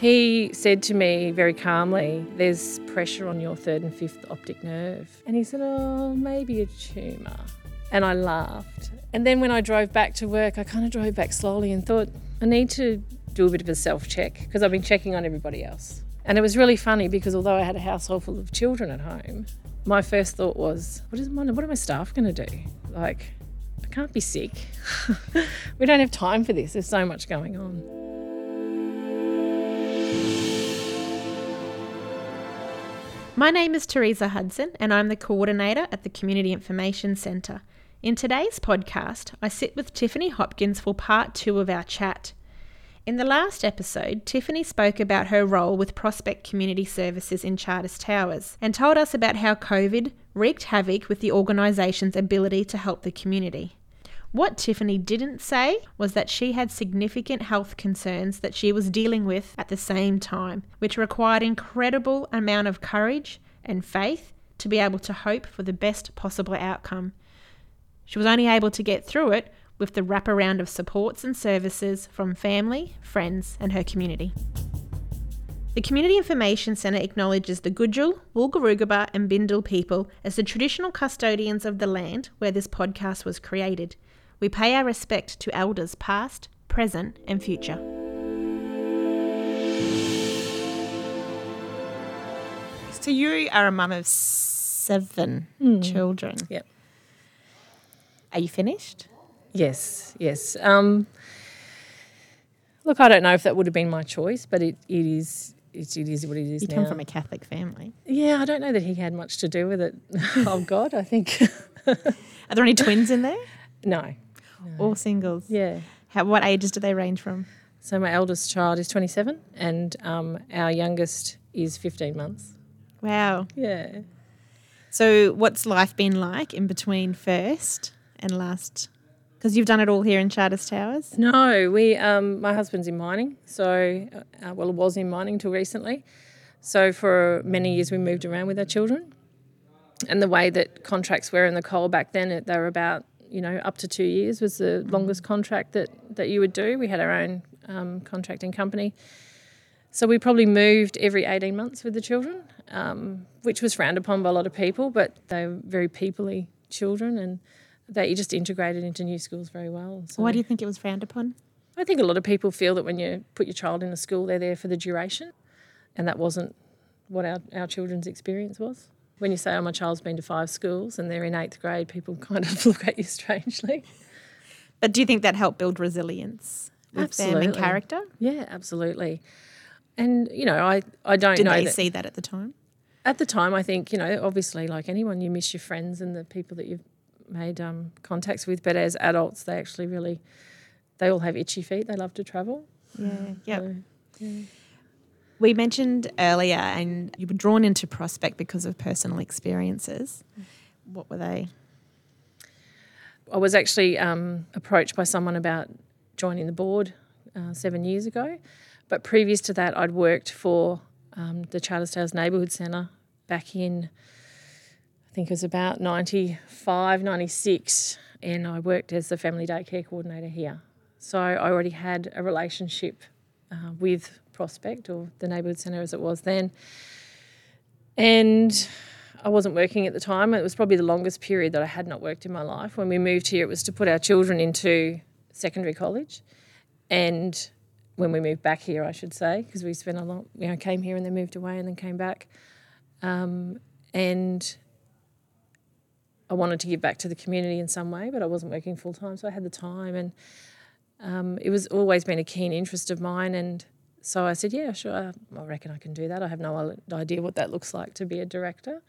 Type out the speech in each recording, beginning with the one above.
He said to me very calmly, There's pressure on your third and fifth optic nerve. And he said, Oh, maybe a tumour. And I laughed. And then when I drove back to work, I kind of drove back slowly and thought, I need to do a bit of a self check because I've been checking on everybody else. And it was really funny because although I had a household full of children at home, my first thought was, what, is my, what are my staff going to do? Like, I can't be sick. we don't have time for this. There's so much going on. My name is Teresa Hudson, and I'm the coordinator at the Community Information Centre. In today's podcast, I sit with Tiffany Hopkins for part two of our chat. In the last episode, Tiffany spoke about her role with Prospect Community Services in Charters Towers and told us about how COVID wreaked havoc with the organisation's ability to help the community. What Tiffany didn't say was that she had significant health concerns that she was dealing with at the same time, which required incredible amount of courage and faith to be able to hope for the best possible outcome. She was only able to get through it with the wraparound of supports and services from family, friends, and her community. The Community Information Centre acknowledges the Gudjal, Wulgurugaba, and Bindal people as the traditional custodians of the land where this podcast was created. We pay our respect to elders past, present, and future. So you are a mum of seven children. Yep. Are you finished? Yes, yes. Um, look, I don't know if that would have been my choice, but it, it is it, it is what it is You now. come from a Catholic family. yeah, I don't know that he had much to do with it. oh God, I think Are there any twins in there? no. All singles. Yeah. How, what ages do they range from? So my eldest child is 27, and um, our youngest is 15 months. Wow. Yeah. So, what's life been like in between first and last? Because you've done it all here in Charters Towers. No, we. Um, my husband's in mining, so uh, well, it was in mining till recently. So for many years, we moved around with our children, and the way that contracts were in the coal back then, they were about you know up to two years was the longest contract that that you would do. We had our own um, contracting company, so we probably moved every eighteen months with the children, um, which was frowned upon by a lot of people, but they were very peoply children and. They just integrated into new schools very well. So. Why do you think it was frowned upon? I think a lot of people feel that when you put your child in a school, they're there for the duration, and that wasn't what our, our children's experience was. When you say, oh, my child's been to five schools and they're in eighth grade, people kind of look at you strangely. But do you think that helped build resilience with them and character? Yeah, absolutely. And, you know, I, I don't Did know they that see that at the time? at the time, I think, you know, obviously, like anyone, you miss your friends and the people that you've made um, contacts with. But as adults, they actually really, they all have itchy feet. They love to travel. Yeah. Yep. So, We mentioned earlier, and you were drawn into Prospect because of personal experiences. What were they? I was actually um, approached by someone about joining the board uh, seven years ago. But previous to that, I'd worked for um, the Charters Towers Neighbourhood Centre back in, I think it was about 95, 96. And I worked as the family daycare coordinator here. So I already had a relationship uh, with Prospect or the Neighbourhood Centre as it was then. And I wasn't working at the time. It was probably the longest period that I had not worked in my life. When we moved here, it was to put our children into secondary college. And when we moved back here, I should say, because we spent a long, you know, came here and then moved away and then came back. Um, and I wanted to give back to the community in some way, but I wasn't working full time, so I had the time. And um, it was always been a keen interest of mine. And so I said, yeah, sure, I, I reckon I can do that. I have no idea what that looks like to be a director.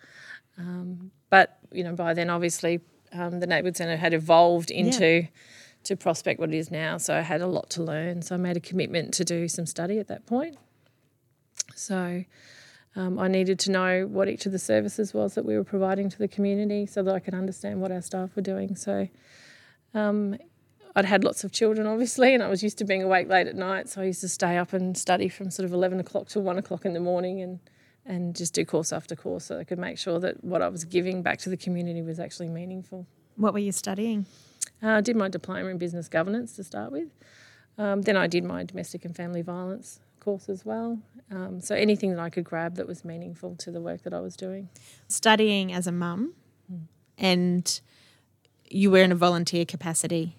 Um, but, you know, by then, obviously, um, the Neighbourhood Centre had evolved into to Prospect what it is now. So I had a lot to learn. So I made a commitment to do some study at that point. So um, I needed to know what each of the services was that we were providing to the community so that I could understand what our staff were doing. So um, I'd had lots of children, obviously, and I was used to being awake late at night. So I used to stay up and study from sort of 11 o'clock to 1 o'clock in the morning and, and just do course after course so I could make sure that what I was giving back to the community was actually meaningful. What were you studying? Uh, I did my diploma in business governance to start with. Um, then I did my domestic and family violence course as well. Um, so anything that I could grab that was meaningful to the work that I was doing. Studying as a mum, and you were in a volunteer capacity,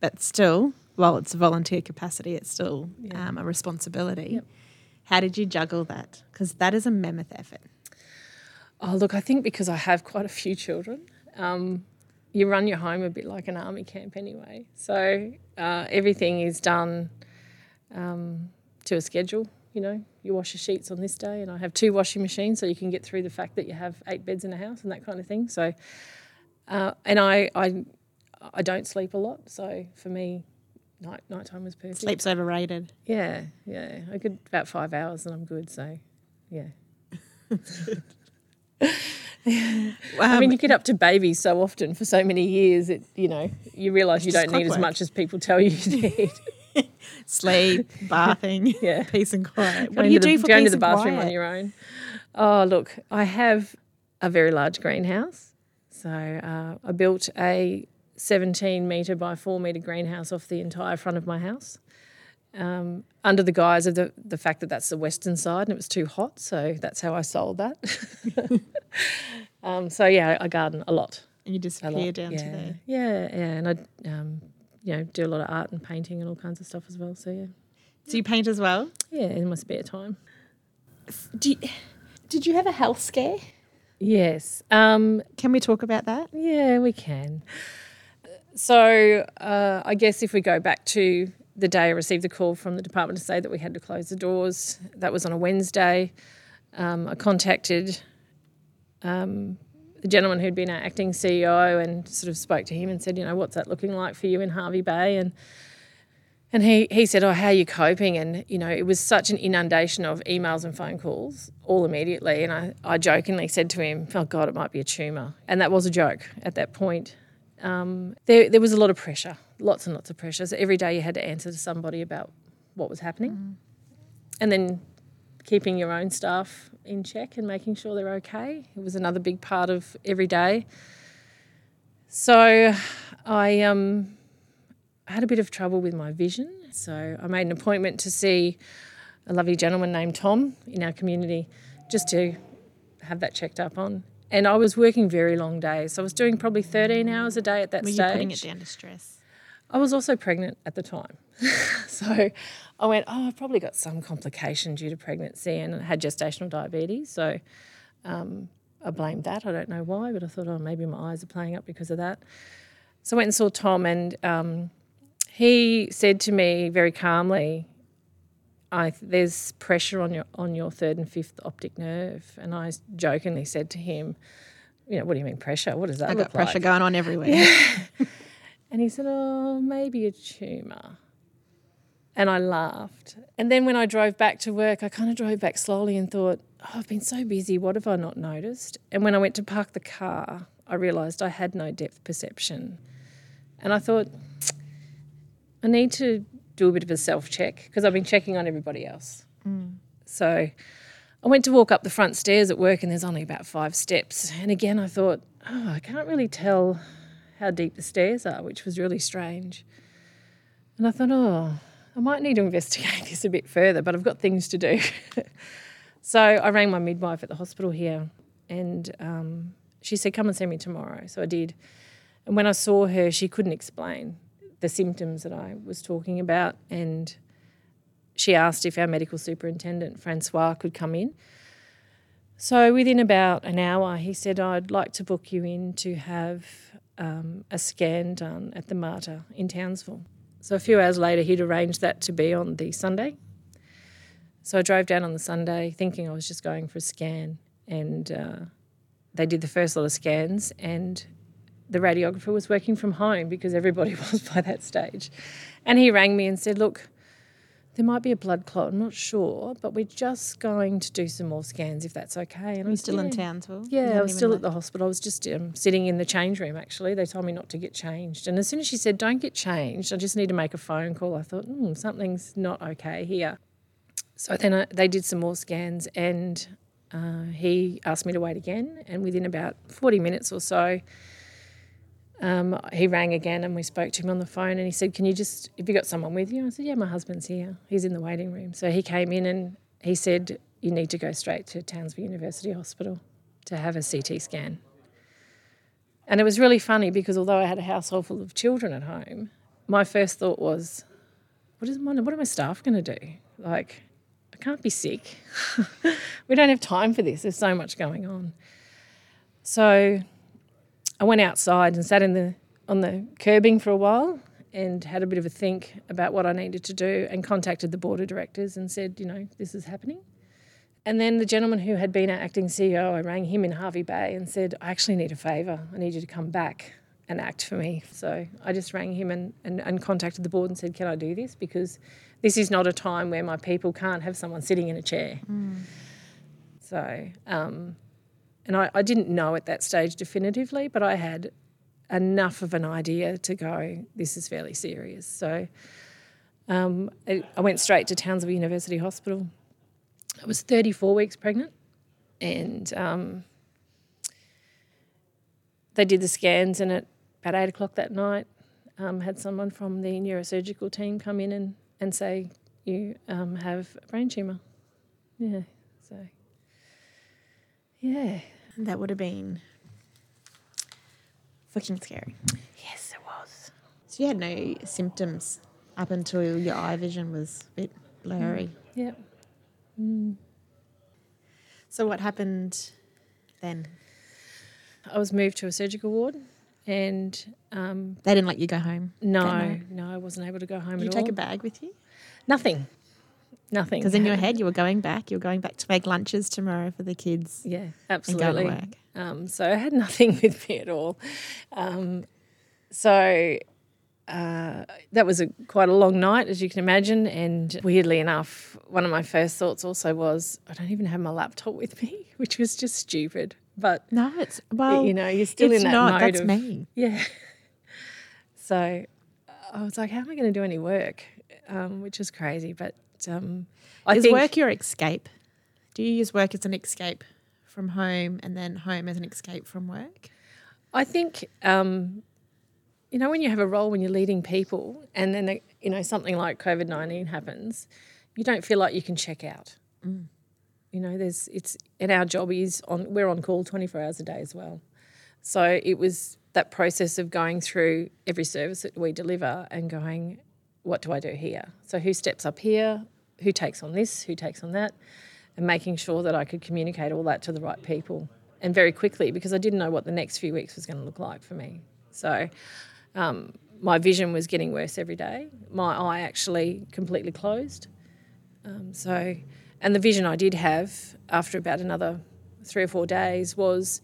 but still, while it's a volunteer capacity, it's still Yeah. um, a responsibility. Yep. How did you juggle that? Because that is a mammoth effort. Oh, look, I think because I have quite a few children, um, you run your home a bit like an army camp anyway. So uh, everything is done um, to a schedule. You know, you wash your sheets on this day, and I have two washing machines, so you can get through the fact that you have eight beds in a house and that kind of thing. So, uh, and I, I, I don't sleep a lot, so for me, night nighttime was perfect. Sleep's overrated. Yeah, yeah. I could about five hours and I'm good. So, yeah. I Um, mean, you get up to babies so often for so many years, it you know you realise you don't need as much as people tell you you need. sleep, bathing, Yeah. peace and quiet. What Going do you the, do for going peace to the bathroom quiet? on your own? Oh, look, I have a very large greenhouse. So uh, I built a 17 metre by 4 metre greenhouse off the entire front of my house. Um, under the guise of the, the fact that that's the western side and it was too hot, so that's how I sold that. um, so yeah, I garden a lot. And you disappear down yeah. to there. Yeah, yeah, and I, um, you know, do a lot of art and painting and all kinds of stuff as well. So yeah, Do you paint as well? yeah, in my spare time. Do you, did you have a health scare? Yes. Um, Can we talk about that? Yeah, we can. So, uh, I guess if we go back to the day I received the call from the department to say that we had to close the doors, that was on a Wednesday. Um, I contacted um, the gentleman who'd been our acting CEO and sort of spoke to him and said, you know, what's that looking like for you in Hervey Bay? And and he, he said, Oh, how are you coping? And, you know, it was such an inundation of emails and phone calls all immediately. And I, I jokingly said to him, Oh, God, it might be a tumour. And that was a joke at that point. Um, there, there was a lot of pressure, lots and lots of pressure. So every day you had to answer to somebody about what was happening. And then keeping your own staff in check and making sure they're okay. It was another big part of every day. So I um, had a bit of trouble with my vision. So I made an appointment to see a lovely gentleman named Tom in our community just to have that checked up on. And I was working very long days. I was doing probably 13 hours a day at that Were you stage. putting it down to stress? I was also pregnant at the time. so I went, oh, I've probably got some complication due to pregnancy and I had gestational diabetes. So um, I blamed that. I don't know why, but I thought, oh, maybe my eyes are playing up because of that. So I went and saw Tom and um, he said to me very calmly, I, there's pressure on your on your third and fifth optic nerve, and I jokingly said to him, "You know, what do you mean pressure? What does that I look got pressure like?" going on everywhere. And he said, Oh, maybe a tumour. And I laughed. And then when I drove back to work, I kind of drove back slowly and thought, oh, I've been so busy. What have I not noticed? And when I went to park the car, I realised I had no depth perception. And I thought, I need to do a bit of a self check because I've been checking on everybody else. So I went to walk up the front stairs at work and there's only about five steps. And again, I thought, oh, I can't really tell how deep the stairs are, which was really strange. And I thought, oh, I might need to investigate this a bit further, but I've got things to do. so I rang my midwife at the hospital here and um, she said, come and see me tomorrow. So I did. And when I saw her, she couldn't explain the symptoms that I was talking about. And she asked if our medical superintendent, Francois, could come in. So within about an hour, he said, I'd like to book you in to have um, a scan done at the Mater in Townsville. So a few hours later, he'd arranged that to be on the Sunday. So I drove down on the Sunday thinking I was just going for a scan, and uh, they did the first lot of scans, and the radiographer was working from home because everybody was by that stage. And he rang me and said, Look, there might be a blood clot, I'm not sure, but we're just going to do some more scans if that's okay. And Are you still in. Townsville? Yeah, I was still at the hospital. I was just um, sitting in the change room, actually. They told me not to get changed. And as soon as she said, don't get changed, I just need to make a phone call, I thought, hmm, something's not okay here. So then I, they did some more scans and uh, he asked me to wait again. And within about 40 minutes or so, um, he rang again and we spoke to him on the phone and he said, Can you just, have you got someone with you? I said, Yeah, my husband's here. He's in the waiting room. So he came in and he said, You need to go straight to Townsville University Hospital to have a CT scan. And it was really funny because although I had a household full of children at home, my first thought was, What, is my, what are my staff going to do? Like, I can't be sick. we don't have time for this. There's so much going on. So I went outside and sat in the on the curbing for a while and had a bit of a think about what I needed to do and contacted the board of directors and said, you know, this is happening. And then the gentleman who had been our acting CEO, I rang him in Hervey Bay and said, I actually need a favour. I need you to come back and act for me. So I just rang him and, and, and contacted the board and said, Can I do this? Because this is not a time where my people can't have someone sitting in a chair. Mm. So, um, and I, I didn't know at that stage definitively, but I had enough of an idea to go, this is fairly serious. So um, I, I went straight to Townsville University Hospital. I was 34 weeks pregnant and um, they did the scans and at about eight o'clock that night um, had someone from the neurosurgical team come in and, and say, you um, have a brain tumour. Yeah, so yeah, that would have been fucking scary. Yes, it was. So you had no symptoms up until your eye vision was a bit blurry. Mm. Yeah. Mm. So what happened then? I was moved to a surgical ward, and um, they didn't let you go home. No, no, I wasn't able to go home. Did you take a bag with you? Nothing. Nothing. Because in your head, you were going back. You were going back to make lunches tomorrow for the kids. Yeah, absolutely. And go to work. Um, so I had nothing with me at all. Um, so uh, that was a, quite a long night, as you can imagine. And weirdly enough, one of my first thoughts also was, I don't even have my laptop with me, which was just stupid. But no, it's well, you know, you're still in that not, mode that's of me. Yeah. So I was like, how am I going to do any work? Um, which is crazy, but um, I is think, work your escape? Do you use work as an escape from home and then home as an escape from work? I think um, you know when you have a role when you're leading people, and then you know something like COVID nineteen happens, you don't feel like you can check out. Mm. You know, there's it's and our job is on we're on call twenty four hours a day as well. So it was that process of going through every service that we deliver and going, what do I do here? So who steps up here? who takes on this, who takes on that, and making sure that I could communicate all that to the right people and very quickly because I didn't know what the next few weeks was going to look like for me. So um, my vision was getting worse every day. My eye actually completely closed. Um, so, and the vision I did have after about another three or four days was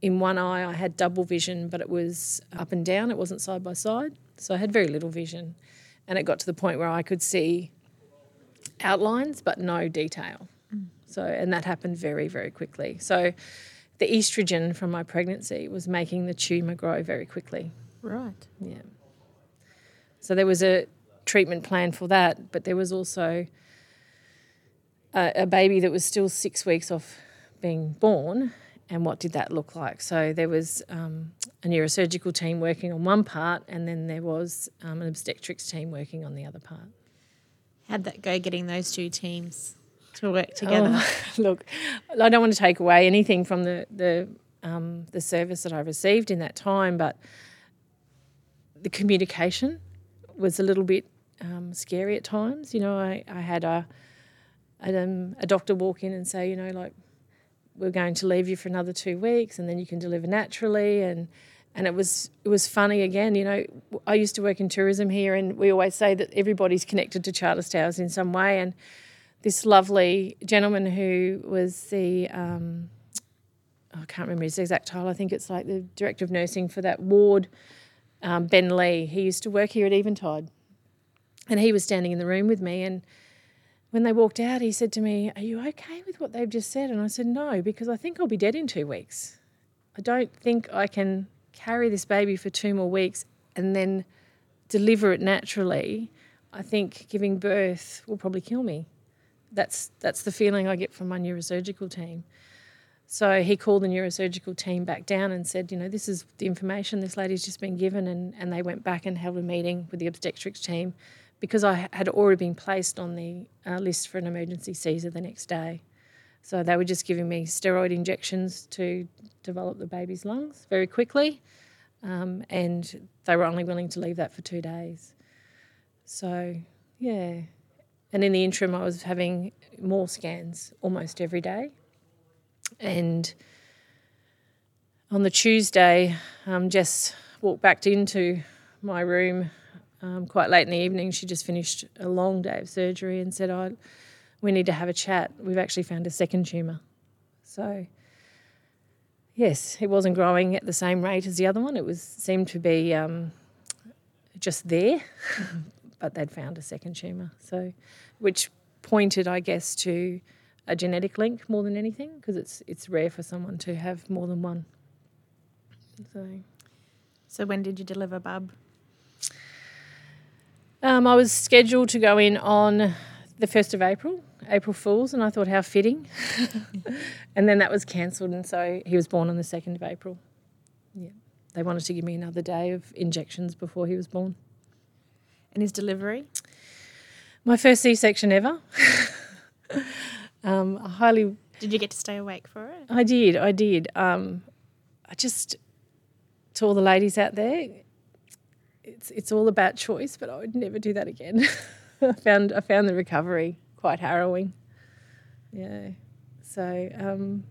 in one eye I had double vision, but it was up and down, it wasn't side by side. So I had very little vision. And it got to the point where I could see outlines but no detail. Mm. So, and that happened very, very quickly. So, the estrogen from my pregnancy was making the tumour grow very quickly. Right. Yeah. So, there was a treatment plan for that, but there was also a, a baby that was still six weeks off being born. And what did that look like? So, there was um, a neurosurgical team working on one part, and then there was um, an obstetrics team working on the other part. How'd that go getting those two teams to work together? Oh, look, I don't want to take away anything from the the um, the service that I received in that time, but the communication was a little bit um, scary at times. You know, I, I had a um, a doctor walk in and say, you know, like we're going to leave you for another two weeks, and then you can deliver naturally, and and it was it was funny again. You know, I used to work in tourism here, and we always say that everybody's connected to Charters Towers in some way. And this lovely gentleman who was the um, I can't remember his exact title. I think it's like the director of nursing for that ward, um, Ben Lee. He used to work here at Eventide, and he was standing in the room with me. And when they walked out, he said to me, "Are you okay with what they've just said?" And I said, "No, because I think I'll be dead in two weeks. I don't think I can carry this baby for two more weeks and then deliver it naturally, I think giving birth will probably kill me. That's that's the feeling I get from my neurosurgical team. So he called the neurosurgical team back down and said, you know, this is the information this lady's just been given. And, and they went back and held a meeting with the obstetrics team because I had already been placed on the uh, list for an emergency Caesar the next day. So they were just giving me steroid injections to develop the baby's lungs very quickly. Um, and they were only willing to leave that for two days. So, yeah. And in the interim, I was having more scans almost every day. And on the Tuesday, um, Jess walked back into my room um, quite late in the evening. She just finished a long day of surgery and said, "I, oh, we need to have a chat. We've actually found a second tumour." So, yes, it wasn't growing at the same rate as the other one. It was seemed to be um, just there, but they'd found a second tumour. So, which pointed, I guess, to a genetic link more than anything because it's it's rare for someone to have more than one. So, so when did you deliver Bub? Um, I was scheduled to go in on the first of April, April Fools, and I thought how fitting. and then that was cancelled, and so he was born on the second of April. Yeah, they wanted to give me another day of injections before he was born. And his delivery? My first C-section ever. Um, I highly. Did you get to stay awake for it? I did. I did. Um, I just to all the ladies out there, it's it's all about choice, but I would never do that again. I found I found the recovery quite harrowing. Yeah. So um,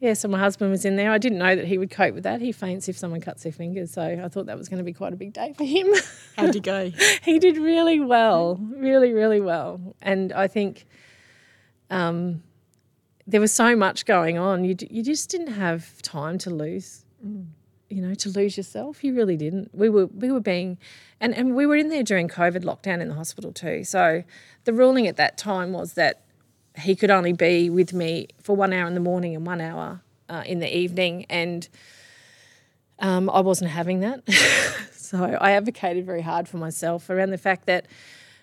yeah, so my husband was in there. I didn't know that he would cope with that. He faints if someone cuts their fingers, so I thought that was going to be quite a big day for him. How'd he go? he did really well, really, really well. And I think um, there was so much going on. You, you just didn't have time to lose, mm. You know, to lose yourself. You really didn't. We were we were being, and and we were in there during COVID lockdown in the hospital too. So the ruling at that time was that he could only be with me for one hour in the morning and one hour uh, in the evening, and um, I wasn't having that. so I advocated very hard for myself around the fact that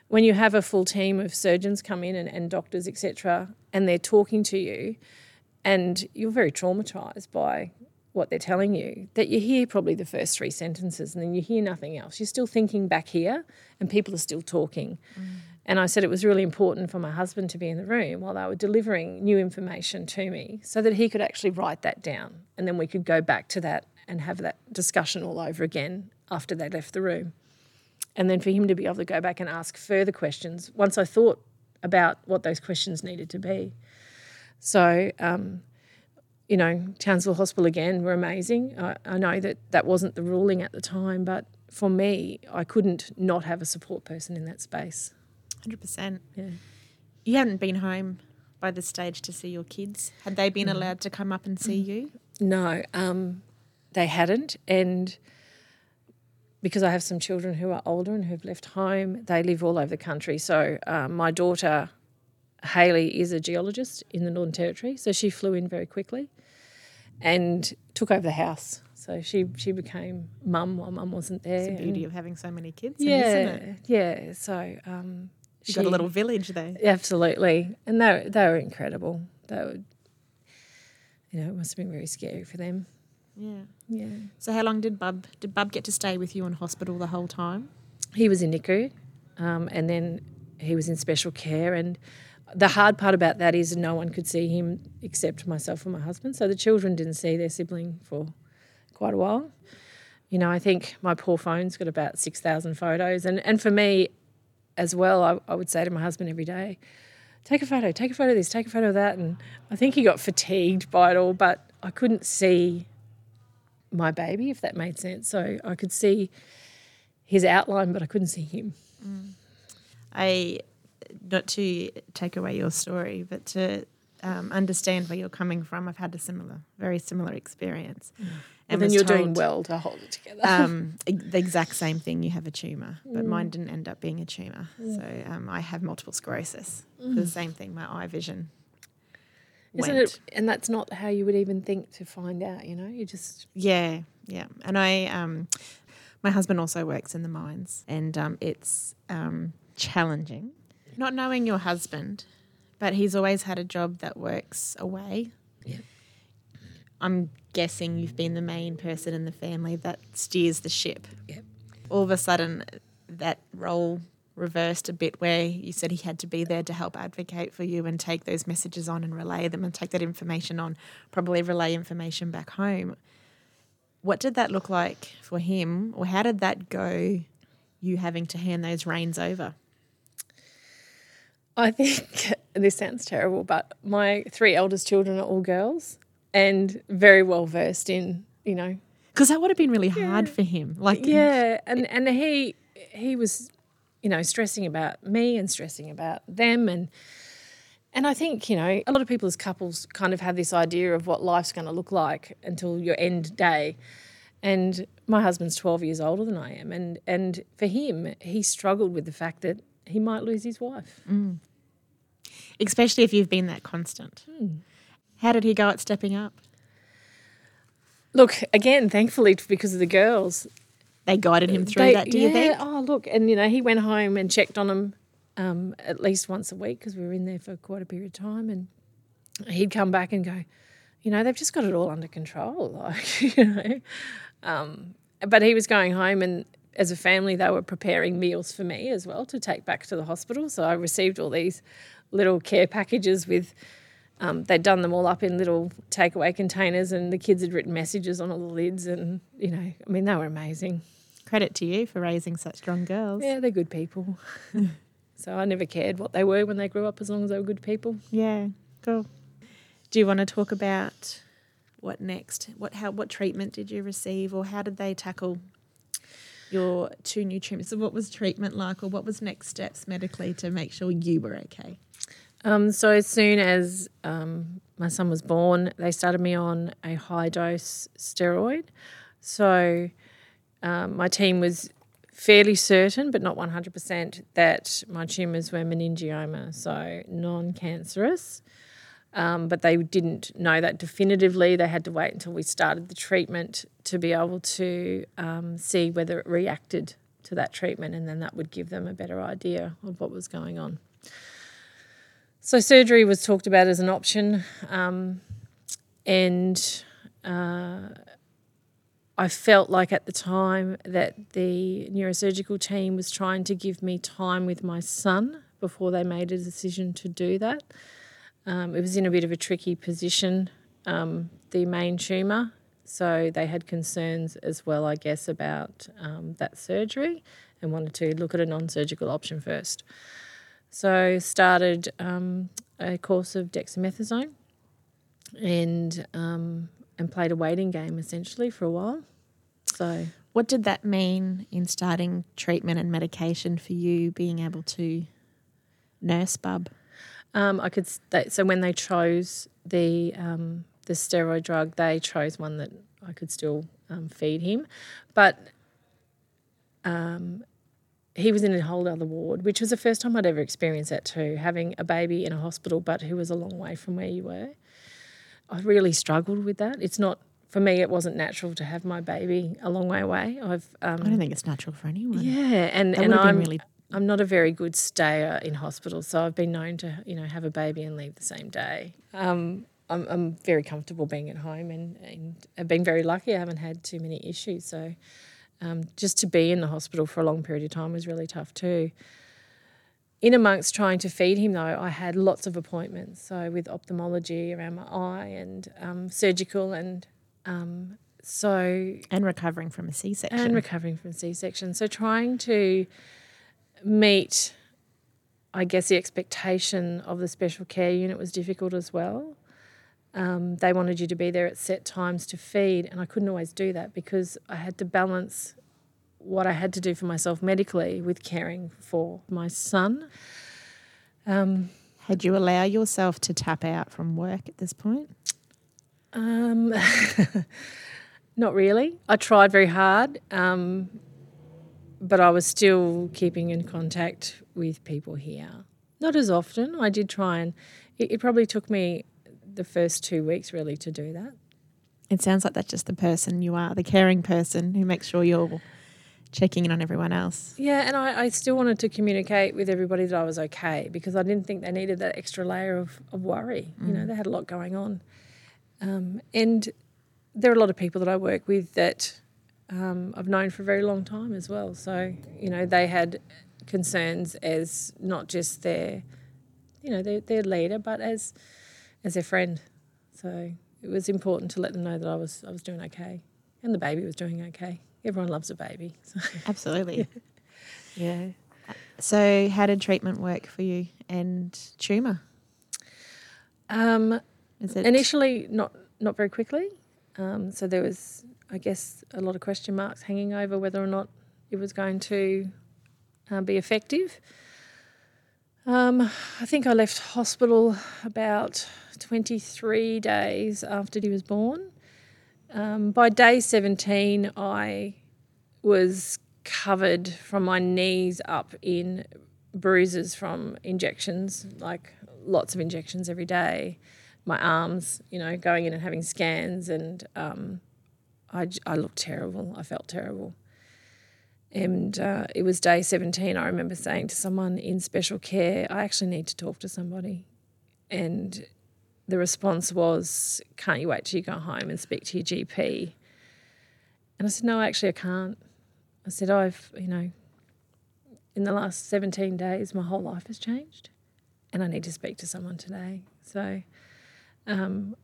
when you have a full team of surgeons come in and, and doctors, etc., and they're talking to you, and you're very traumatized by what they're telling you, that you hear probably the first three sentences and then you hear nothing else. You're still thinking back here, and people are still talking. Mm. And I said it was really important for my husband to be in the room while they were delivering new information to me so that he could actually write that down. And then we could go back to that and have that discussion all over again after they left the room and then for him to be able to go back and ask further questions once I thought about what those questions needed to be. So, um, you know, Townsville Hospital again were amazing. I, I, know that that wasn't the ruling at the time, but for me, I couldn't not have a support person in that space. 100%. Yeah. You hadn't been home by this stage to see your kids. Had they been allowed to come up and see you? No, um, they hadn't. And because I have some children who are older and who've left home, they live all over the country. So um, my daughter, Haley, is a geologist in the Northern Territory, so she flew in very quickly and took over the house. So she she became mum while mum wasn't there. It's the beauty of having so many kids, yeah, yeah. So um, she got a little village there. Absolutely, and they they were incredible. They were, you know, it must have been very scary for them. Yeah. Yeah. So how long did Bub did Bub get to stay with you in hospital the whole time? He was in NICU, um, and then he was in special care. And the hard part about that is no one could see him except myself and my husband. So the children didn't see their sibling for quite a while. You know, I think my poor phone's got about six thousand photos, and and for me, as well, I, I would say to my husband every day, take a photo, take a photo of this, take a photo of that. And I think he got fatigued by it all, but I couldn't see my baby, if that made sense. So I could see his outline, but I couldn't see him. Mm. I, not to take away your story, but to um, understand where you're coming from, I've had a similar, very similar experience. Mm. And then you're told, doing well to hold it together. um, the exact same thing. You have a tumor, but mm. mine didn't end up being a tumor. Mm. So um, I have multiple sclerosis. Mm. The same thing. My eye vision isn't went. it? And that's not how you would even think to find out. You know, you just yeah, yeah. And I, um, my husband also works in the mines, and um, it's um, challenging not knowing your husband, but he's always had a job that works away. Yeah. I'm guessing you've been the main person in the family that steers the ship. Yep. All of a sudden, that role reversed a bit where you said he had to be there to help advocate for you and take those messages on and relay them and take that information on, probably relay information back home. What did that look like for him, or how did that go, you having to hand those reins over? I think this sounds terrible, but my three eldest children are all girls and very well versed in, you know. Because that would have been really hard for him. Like, Yeah, and and he he was, you know, stressing about me and stressing about them and and I think, you know, a lot of people as couples kind of have this idea of what life's going to look like until your end day. And my husband's 12 years older than I am and and for him, he struggled with the fact that he might lose his wife. especially if you've been that constant. How did he go at stepping up? Look, again, thankfully because of the girls, They guided him through They- that, do you yeah, think? Oh, look, and you know, he went home and checked on them um, at least once a week because we were in there for quite a period of time, and he'd come back and go, you know, they've just got it all under control, like you know. Um, but he was going home, and as a family, they were preparing meals for me as well to take back to the hospital. So I received all these little care packages with. Um, they'd done them all up in little takeaway containers, and the kids had written messages on all the lids, and you know, I mean, they were amazing. Credit to you for raising such strong girls. Yeah, they're good people. so I never cared what they were when they grew up as long as they were good people. Yeah, cool. Do you want to talk about what next? What how what treatment did you receive, or how did they tackle your two new treatments? So what was treatment like, or what was next steps medically to make sure you were okay? Um, so as soon as um, my son was born, they started me on a high dose steroid. So um, my team was fairly certain, but not 100%, that my tumours were meningioma, so non cancerous. Um, but they didn't know that definitively. They had to wait until we started the treatment to be able to um, see whether it reacted to that treatment, and then that would give them a better idea of what was going on. So surgery was talked about as an option, um, and uh, I felt like at the time that the neurosurgical team was trying to give me time with my son before they made a decision to do that. Um, it was in a bit of a tricky position, um, the main tumour, so they had concerns as well, I guess, about um, that surgery and wanted to look at a non-surgical option first. So started um, a course of dexamethasone and um, and played a waiting game essentially for a while. So What did that mean in starting treatment and medication for you being able to nurse bub? Um, I could st- so when they chose the um, the steroid drug, they chose one that I could still um, feed him, but um, he was in a whole other ward, which was the first time I'd ever experienced that too. Having a baby in a hospital, but who was a long way from where you were. I really struggled with that. It's not for me. It wasn't natural to have my baby a long way away. I've um, I don't think it's natural for anyone. yeah, and That and would have been I'm really- I'm not a very good stayer in hospital, so I've been known to you know have a baby and leave the same day. Um, I'm I'm very comfortable being at home, and and I've been very lucky. I haven't had too many issues, so um, just to be in the hospital for a long period of time was really tough too. In amongst trying to feed him, though, I had lots of appointments. So with ophthalmology around my eye and um, surgical, and um, so And recovering from a C section. and recovering from C-section. So trying to meet, I guess, the expectation of the special care unit was difficult as well. Um, they wanted you to be there at set times to feed, and I couldn't always do that because I had to balance what I had to do for myself medically with caring for my son. Um, Had you allow yourself to tap out from work at this point? Um, not really. I tried very hard, um, but I was still keeping in contact with people here. Not as often. I did try and it, it probably took me the first two weeks really to do that. It sounds like that's just the person you are, the caring person who makes sure you're checking in on everyone else. Yeah, and I, I still wanted to communicate with everybody that I was okay because I didn't think they needed that extra layer of, of worry. You know, they had a lot going on. Um, and there are a lot of people that I work with that um, I've known for a very long time as well. So you know they had concerns as not just their, you know, their, their leader, but as as their friend. So it was important to let them know that I was I was doing okay, and the baby was doing okay. Everyone loves a baby. So. Absolutely. Yeah. So, how did treatment work for you and tumour? Um, Is it initially, not not very quickly. Um, so there was, I guess, a lot of question marks hanging over whether or not it was going to uh, be effective. Um, I think I left hospital about 23 days after he was born. Um, by day 17, I was covered from my knees up in bruises from injections, like lots of injections every day. My arms, you know, going in and having scans, and um, I, I looked terrible. I felt terrible. And uh, it was day 17. I remember saying to someone in special care, I actually need to talk to somebody. And the response was, Can't you wait till you go home and speak to your GP? And I said, No, actually, I can't. I said, I've, you know, in the last 17 days, my whole life has changed and I need to speak to someone today. So, um,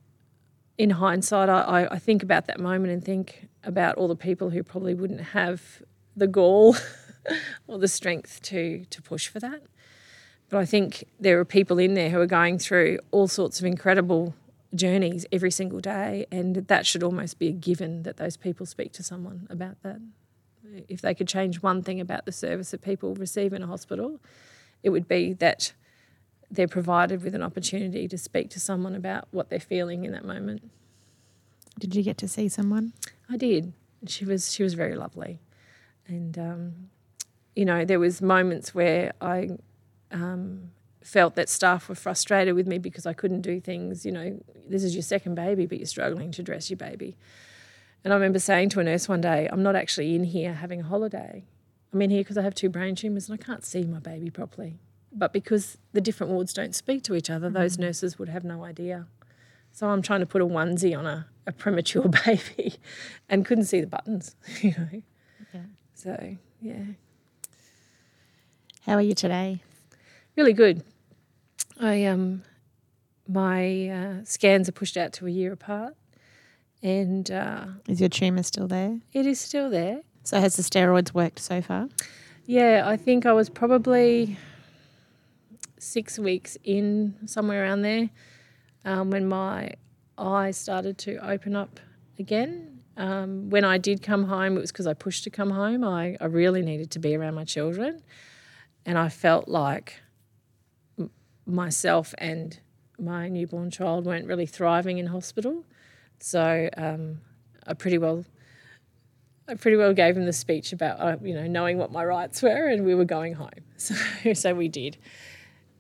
in hindsight, I, I, think about that moment and think about all the people who probably wouldn't have the gall or the strength to, to push for that. But I think there are people in there who are going through all sorts of incredible journeys every single day, and that should almost be a given that those people speak to someone about that. If they could change one thing about the service that people receive in a hospital, it would be that they're provided with an opportunity to speak to someone about what they're feeling in that moment. Did you get to see someone? I did. She was she was very lovely, and um, you know there was moments where I um, felt that staff were frustrated with me because I couldn't do things. You know, this is your second baby, but you're struggling to dress your baby. And I remember saying to a nurse one day, "I'm not actually in here having a holiday. I'm in here because I have two brain tumours and I can't see my baby properly. But because the different wards don't speak to each other, those nurses would have no idea." So I'm trying to put a onesie on a, a premature baby and couldn't see the buttons, you know. Yeah. So, yeah, How are you today? really good. I um my uh, scans are pushed out to a year apart and uh, Is your tumour still there? it is still there. So, has the steroids worked so far? Yeah, I think I was probably six weeks in, somewhere around there, um, when my eye started to open up again. Um, when I did come home, it was because I pushed to come home. I, I really needed to be around my children. And I felt like m- myself and my newborn child weren't really thriving in hospital. So um, I pretty well I pretty well gave him the speech about uh, you know knowing what my rights were, and we were going home. So so we did,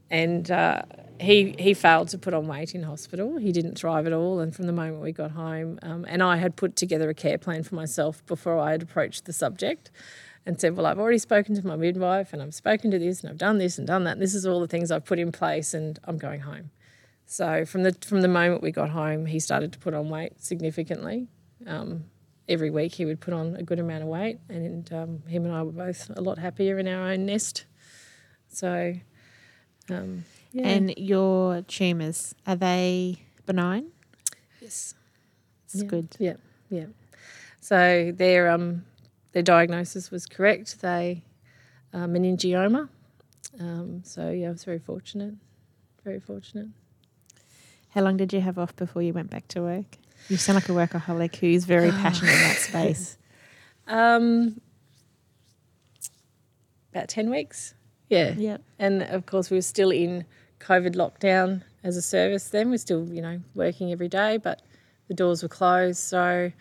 and uh, he he failed to put on weight in hospital. He didn't thrive at all, and from the moment we got home, um, and I had put together a care plan for myself before I had approached the subject. And said, Well, I've already spoken to my midwife and I've spoken to this and I've done this and done that. And this is all the things I've put in place and I'm going home. So from the from the moment we got home, he started to put on weight significantly. Um, every week he would put on a good amount of weight, and um, him and I were both a lot happier in our own nest. So, um, yeah. And your tumours, are they benign? yes, It's Yeah. good. Yeah, yeah. So their um, their diagnosis was correct. They uh, meningioma. Um, so yeah, I was very fortunate. Very fortunate. How long did you have off before you went back to work? You sound like a workaholic who's very passionate in that space. Um, about ten weeks. Yeah. Yep. And of course, we were still in COVID lockdown as a service then. We're still, you know, working every day, but the doors were closed. So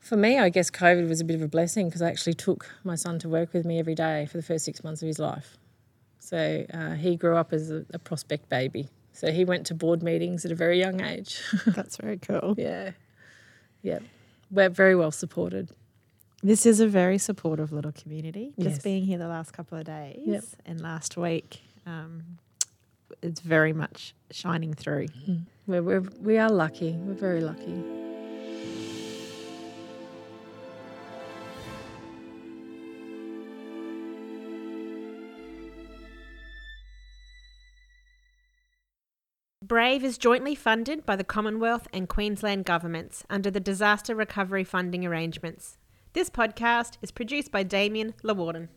for me, I guess COVID was a bit of a blessing because I actually took my son to work with me every day for the first six months of his life. So uh, he grew up as a, a prospect baby. So he went to board meetings at a very young age. That's very cool. yeah. Yeah. We're very well supported. This is a very supportive little community. Yes. Just being here the last couple of days yep. and last week, um, it's very much shining through. Mm. We're, we're, we are lucky. We're very lucky. Brave is jointly funded by the Commonwealth and Queensland governments under the Disaster Recovery Funding Arrangements. This podcast is produced by Damien Lawarden.